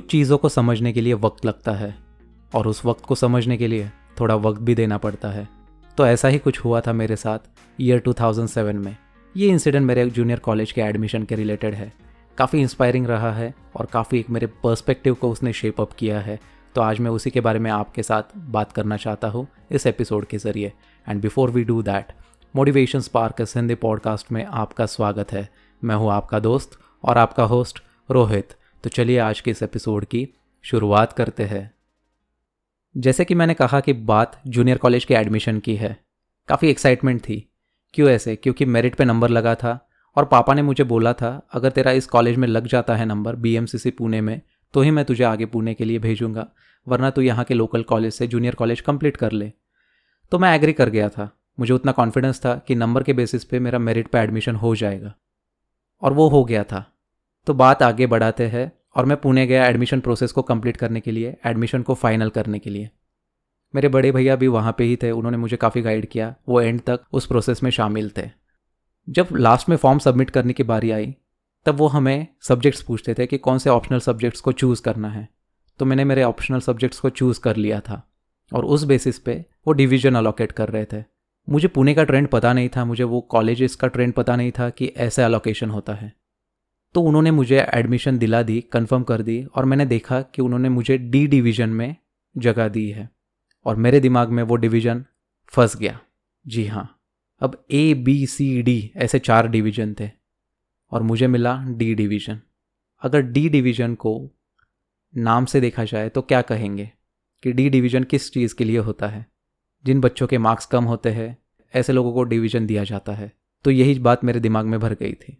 कुछ चीज़ों को समझने के लिए वक्त लगता है, और उस वक्त को समझने के लिए थोड़ा वक्त भी देना पड़ता है। तो ऐसा ही कुछ हुआ था मेरे साथ ईयर 2007 में। ये इंसिडेंट मेरे जूनियर कॉलेज के एडमिशन के रिलेटेड है। काफ़ी इंस्पायरिंग रहा है, और काफ़ी एक मेरे पर्सपेक्टिव को उसने शेप अप किया है। तो आज मैं उसी के बारे में आपके साथ बात करना चाहता हूँ इस एपिसोड के ज़रिए। And before we do that motivation spark Hindi podcast में आपका स्वागत है। मैं हूँ आपका दोस्त और आपका होस्ट रोहित। तो चलिए आज के इस एपिसोड की शुरुआत करते हैं। जैसे कि मैंने कहा कि बात जूनियर कॉलेज के एडमिशन की है, काफ़ी एक्साइटमेंट थी। क्यों ऐसे? क्योंकि मेरिट पे नंबर लगा था और पापा ने मुझे बोला था, अगर तेरा इस कॉलेज में लग जाता है नंबर बीएमसीसी पुणे में तो ही मैं तुझे आगे पुणे के लिए भेजूँगा, वरना तू यहाँ के लोकल कॉलेज से जूनियर कॉलेज कंप्लीट कर ले। तो मैं एग्री कर गया था। मुझे उतना कॉन्फिडेंस था कि नंबर के बेसिस पे मेरा मेरिट पे एडमिशन हो जाएगा। और वो हो गया था। तो बात आगे बढ़ाते हैं और मैं पुणे गया एडमिशन प्रोसेस को कंप्लीट करने के लिए एडमिशन को फाइनल करने के लिए। मेरे बड़े भैया भी वहाँ पे ही थे, उन्होंने मुझे काफ़ी गाइड किया, वो एंड तक उस प्रोसेस में शामिल थे। जब लास्ट में फॉर्म सबमिट करने की बारी आई, तब वो हमें सब्जेक्ट्स पूछते थे कि कौन से ऑप्शनल सब्जेक्ट्स को चूज़ करना है। तो मैंने मेरे ऑप्शनल सब्जेक्ट्स को चूज़ कर लिया था और उस बेसिस पे वो डिवीज़न अलोकेट कर रहे थे। मुझे पुणे का ट्रेंड पता नहीं था, मुझे वो कॉलेजेस का ट्रेंड पता नहीं था कि ऐसे अलोकेशन होता है। तो उन्होंने मुझे एडमिशन दिला दी कंफर्म कर दी और मैंने देखा कि उन्होंने मुझे डी डिवीज़न में जगह दी है और मेरे दिमाग में वो डिवीज़न फंस गया। जी हाँ अब ए बी सी डी ऐसे चार डिवीज़न थे और मुझे मिला डी डिवीज़न अगर डी डिवीज़न को नाम से देखा जाए तो क्या कहेंगे कि डी डिवीज़न किस चीज़ के लिए होता है? जिन बच्चों के मार्क्स कम होते हैं, ऐसे लोगों को डिवीज़न दिया जाता है। तो यही बात मेरे दिमाग में भर गई थी।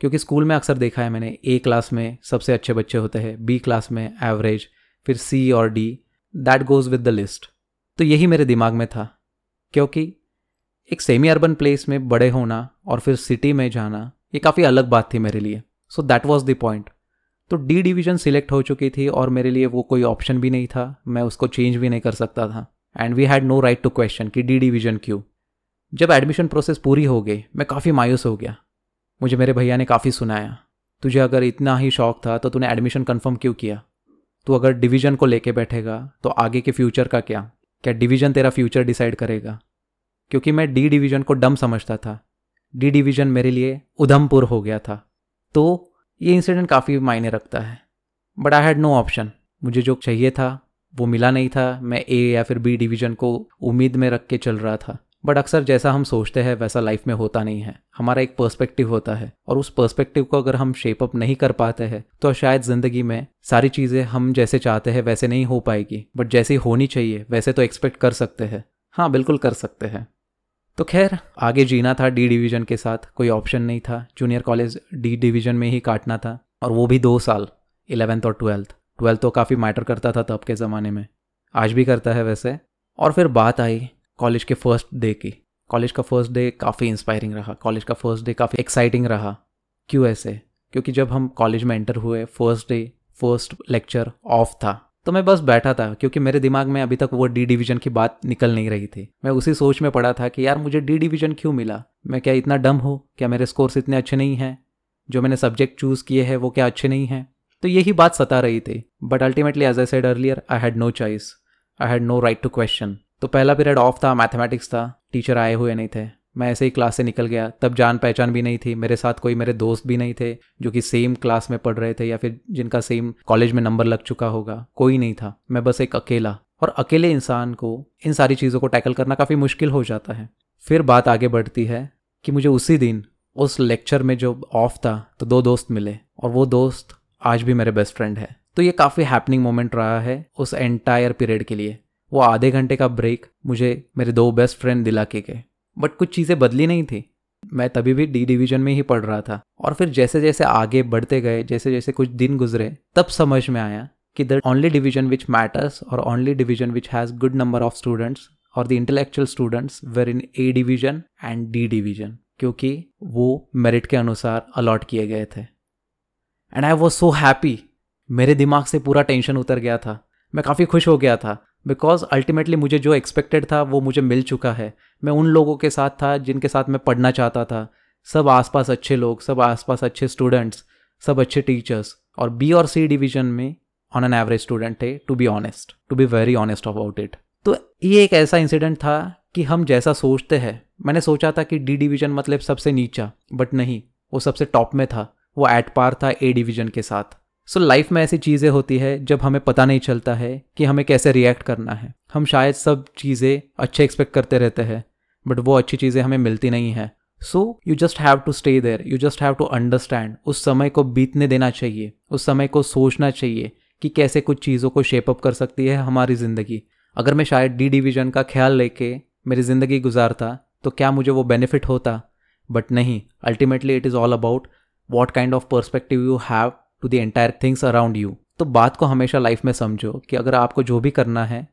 क्योंकि स्कूल में अक्सर देखा है मैंने ए क्लास में सबसे अच्छे बच्चे होते हैं बी क्लास में एवरेज फिर सी और D that goes with the list तो यही मेरे दिमाग में था, क्योंकि एक सेमी अर्बन प्लेस में बड़े होना और फिर सिटी में जाना, ये काफ़ी अलग बात थी मेरे लिए। So that was the point तो डी डिवीज़न सिलेक्ट हो चुकी थी और मेरे लिए वो कोई ऑप्शन भी नहीं था, मैं उसको चेंज भी नहीं कर सकता था। And we had no right to question कि डी डिवीज़न क्यों। जब एडमिशन प्रोसेस पूरी हो गई, मैं काफ़ी मायूस हो गया। मुझे मेरे भैया ने काफ़ी सुनाया। तुझे अगर इतना ही शौक था तो तूने एडमिशन कन्फर्म क्यों किया? तू अगर डिवीज़न को लेके बैठेगा तो आगे के फ्यूचर का क्या? क्या डिवीज़न तेरा फ्यूचर डिसाइड करेगा? क्योंकि मैं डी डिवीज़न को डम समझता था। डी डिवीज़न मेरे लिए उधमपुर हो गया था। तो ये इंसिडेंट काफ़ी मायने रखता है। But I had no option मुझे जो चाहिए था, वो मिला नहीं था। मैं ए या फिर बी डिवीज़न को उम्मीद में रख के चल रहा था। बट अक्सर जैसा हम सोचते हैं, वैसा लाइफ में होता नहीं है। हमारा एक पर्सपेक्टिव होता है। और उस पर्सपेक्टिव को अगर हम शेप अप नहीं कर पाते हैं तो शायद ज़िंदगी में सारी चीज़ें हम जैसे चाहते हैं, वैसे नहीं हो पाएगी। बट जैसी होनी चाहिए, वैसे तो एक्सपेक्ट कर सकते हैं। हाँ बिल्कुल कर सकते हैं। तो खैर, आगे जीना था डी डिवीज़न के साथ। कोई ऑप्शन नहीं था। जूनियर कॉलेज डी डिवीज़न में ही काटना था। और वो भी दो साल इलेवेंथ और ट्वेल्थ ट्वेल्थ तो काफ़ी मैटर करता था तब के ज़माने में। आज भी करता है वैसे। और फिर बात आई कॉलेज के फ़र्स्ट डे की। कॉलेज का फ़र्स्ट डे काफ़ी इंस्पायरिंग रहा। कॉलेज का फ़र्स्ट डे काफ़ी एक्साइटिंग रहा। क्यों ऐसे? क्योंकि जब हम कॉलेज में एंटर हुए first day first lecture off था तो मैं बस बैठा था, क्योंकि मेरे दिमाग में अभी तक वो डी डिवीज़न की बात निकल नहीं रही थी। मैं उसी सोच में पड़ा था कि यार मुझे डी डिवीज़न क्यों मिला? मैं क्या इतना डम हूँ? क्या मेरे स्कोर्स इतने अच्छे नहीं हैं? जो मैंने सब्जेक्ट चूज़ किए हैं, वो क्या अच्छे नहीं हैं? तो यही बात सता रही थी। But ultimately as I said earlier I had no choice I had no right to question तो पहला पीरियड ऑफ़ था मैथमेटिक्स था टीचर आए हुए नहीं थे। मैं ऐसे ही क्लास से निकल गया, तब जान पहचान भी नहीं थी, मेरे साथ कोई मेरे दोस्त भी नहीं थे, जो कि सेम क्लास में पढ़ रहे थे या फिर जिनका सेम कॉलेज में नंबर लग चुका होगा, कोई नहीं था। मैं बस एक अकेला और अकेले इंसान को इन सारी चीज़ों को टैकल करना काफ़ी मुश्किल हो जाता है। फिर बात आगे बढ़ती है कि मुझे उसी दिन, उस लेक्चर में जो ऑफ़ था तो दो दोस्त मिले और वो दोस्त आज भी मेरे बेस्ट फ्रेंड है। तो ये काफ़ी हैपनिंग मोमेंट रहा है उस एंटायर पीरियड के लिए। वो आधे घंटे का ब्रेक मुझे, मेरे दो बेस्ट फ्रेंड दिला के गए। बट कुछ चीज़ें बदली नहीं थी। मैं तभी भी डी डिवीज़न में ही पढ़ रहा था। और फिर जैसे जैसे आगे बढ़ते गए जैसे जैसे कुछ दिन गुजरे, तब समझ में आया कि the only division which matters और only division which has good number of students और the intellectual students were in A division and D division क्योंकि वो मेरिट के अनुसार अलॉट किए गए थे। And I was so happy मेरे दिमाग से पूरा टेंशन उतर गया था। मैं काफ़ी खुश हो गया था। बिकॉज़ अल्टीमेटली मुझे जो एक्सपेक्टेड था, वो मुझे मिल चुका है। मैं उन लोगों के साथ था, जिनके साथ मैं पढ़ना चाहता था। सब आसपास अच्छे लोग, सब आसपास अच्छे स्टूडेंट्स सब अच्छे टीचर्स और बी और सी डिवीज़न में ऑन एन एवरेज स्टूडेंट थे to be honest to be very honest about it तो ये एक ऐसा इंसिडेंट था कि हम जैसा सोचते हैं। मैंने सोचा था कि डी डिवीज़न मतलब सबसे नीचा बट नहीं, वो सबसे टॉप में था। वो एट पार था ए डिवीज़न के साथ। सो so, लाइफ में ऐसी चीज़ें होती है जब हमें पता नहीं चलता है कि हमें कैसे रिएक्ट करना है। हम शायद सब चीज़ें अच्छे एक्सपेक्ट करते रहते हैं बट वो अच्छी चीज़ें हमें मिलती नहीं है। So you just have to stay there you just have to understand उस समय को बीतने देना चाहिए। उस समय को सोचना चाहिए कि कैसे कुछ चीज़ों को शेपअप कर सकती है हमारी ज़िंदगी। अगर मैं शायद डी डिवीज़न का ख्याल लेके मेरी ज़िंदगी गुजारता तो क्या मुझे वो बेनिफिट होता? बट नहीं. Ultimately it is all about what kind of perspective you have to the entire things around you तो बात को हमेशा लाइफ में समझो कि अगर आपको जो भी करना है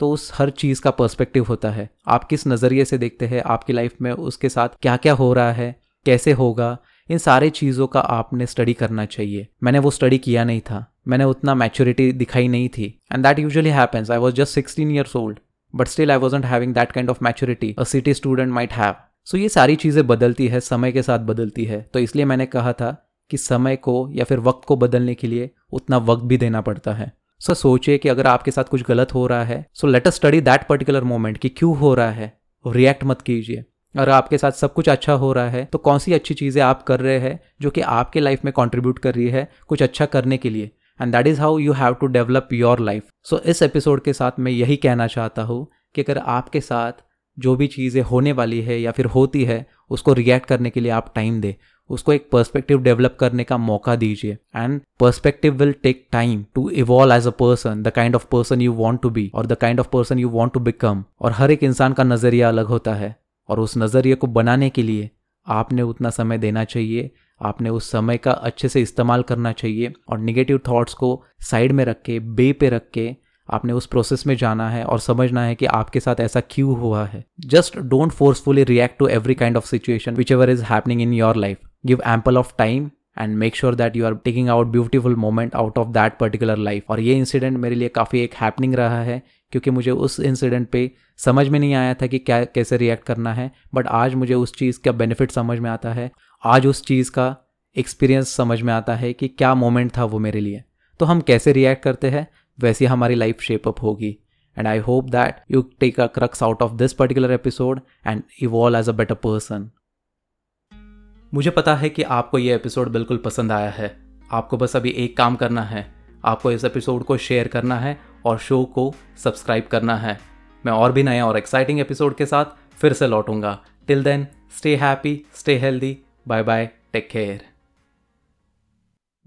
तो उस हर चीज़ का पर्सपेक्टिव होता है। आप किस नज़रिए से देखते हैं, आपकी लाइफ में उसके साथ क्या क्या हो रहा है, कैसे होगा, इन सारे चीज़ों का आपने स्टडी करना चाहिए। मैंने वो स्टडी किया नहीं था। मैंने उतना मैच्योरिटी दिखाई नहीं थी। And that usually happens I was just sixteen years old but still I wasn't having that kind of maturity a city student might have so ये सारी चीज़ें बदलती है, समय के साथ बदलती है। तो इसलिए मैंने कहा था कि समय को या फिर वक्त को बदलने के लिए उतना वक्त भी देना पड़ता है। सो so, सोचिए कि अगर आपके साथ कुछ गलत हो रहा है so let us study that particular moment कि क्यों हो रहा है। रिएक्ट मत कीजिए। अगर आपके साथ सब कुछ अच्छा हो रहा है तो कौन सी अच्छी चीज़ें आप कर रहे हैं जो कि आपके लाइफ में कॉन्ट्रीब्यूट कर रही है कुछ अच्छा करने के लिए? And that is how you have to develop your life so इस एपिसोड के साथ मैं यही कहना चाहता हूँ कि अगर आपके साथ जो भी चीज़ें होने वाली है या फिर होती है उसको रिएक्ट करने के लिए आप टाइम दे। उसको एक पर्सपेक्टिव डेवलप करने का मौका दीजिए। And perspective will take time to evolve as a person the kind of person you want to be और the kind of person you want to become और हर एक इंसान का नज़रिया अलग होता है। और उस नज़रिए को बनाने के लिए आपने उतना समय देना चाहिए, आपने उस समय का अच्छे से इस्तेमाल करना चाहिए और निगेटिव थॉट्स को साइड में रख के, बे पे रख के आपने उस प्रोसेस में जाना है और समझना है कि आपके साथ ऐसा क्यों हुआ है। Just don't forcefully react to every kind of situation which ever is happening in your life give ample of time and make sure that you are taking out beautiful moment out of that particular life और ये incident मेरे लिए काफ़ी एक happening रहा है, क्योंकि मुझे उस इंसिडेंट पे समझ में नहीं आया था कि क्या, कैसे रिएक्ट करना है बट आज मुझे उस चीज़ का बेनिफिट समझ में आता है। आज उस चीज़ का एक्सपीरियंस समझ में आता है कि क्या मोमेंट था वो मेरे लिए। तो हम कैसे रिएक्ट करते हैं? वैसी हमारी लाइफ शेपअप होगी। And I hope that you take a crux out of this particular episode and evolve as a better person मुझे पता है कि आपको ये एपिसोड बिल्कुल पसंद आया है। आपको बस अभी एक काम करना है। आपको इस एपिसोड को शेयर करना है और शो को सब्सक्राइब करना है। मैं और भी नया और एक्साइटिंग एपिसोड के साथ फिर से लौटूँगा। Till then stay happy stay healthy bye bye take care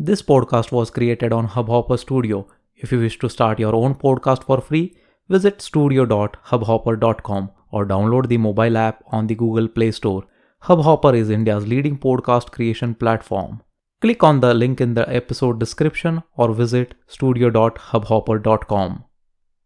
this podcast was created on Hubhopper studio if you wish to start your own podcast for free visit studio dot Hubhopper dot com और download the mobile app on the Google Play Store Hubhopper is India's leading podcast creation platform. Click on the link in the episode description or visit studio.hubhopper.com.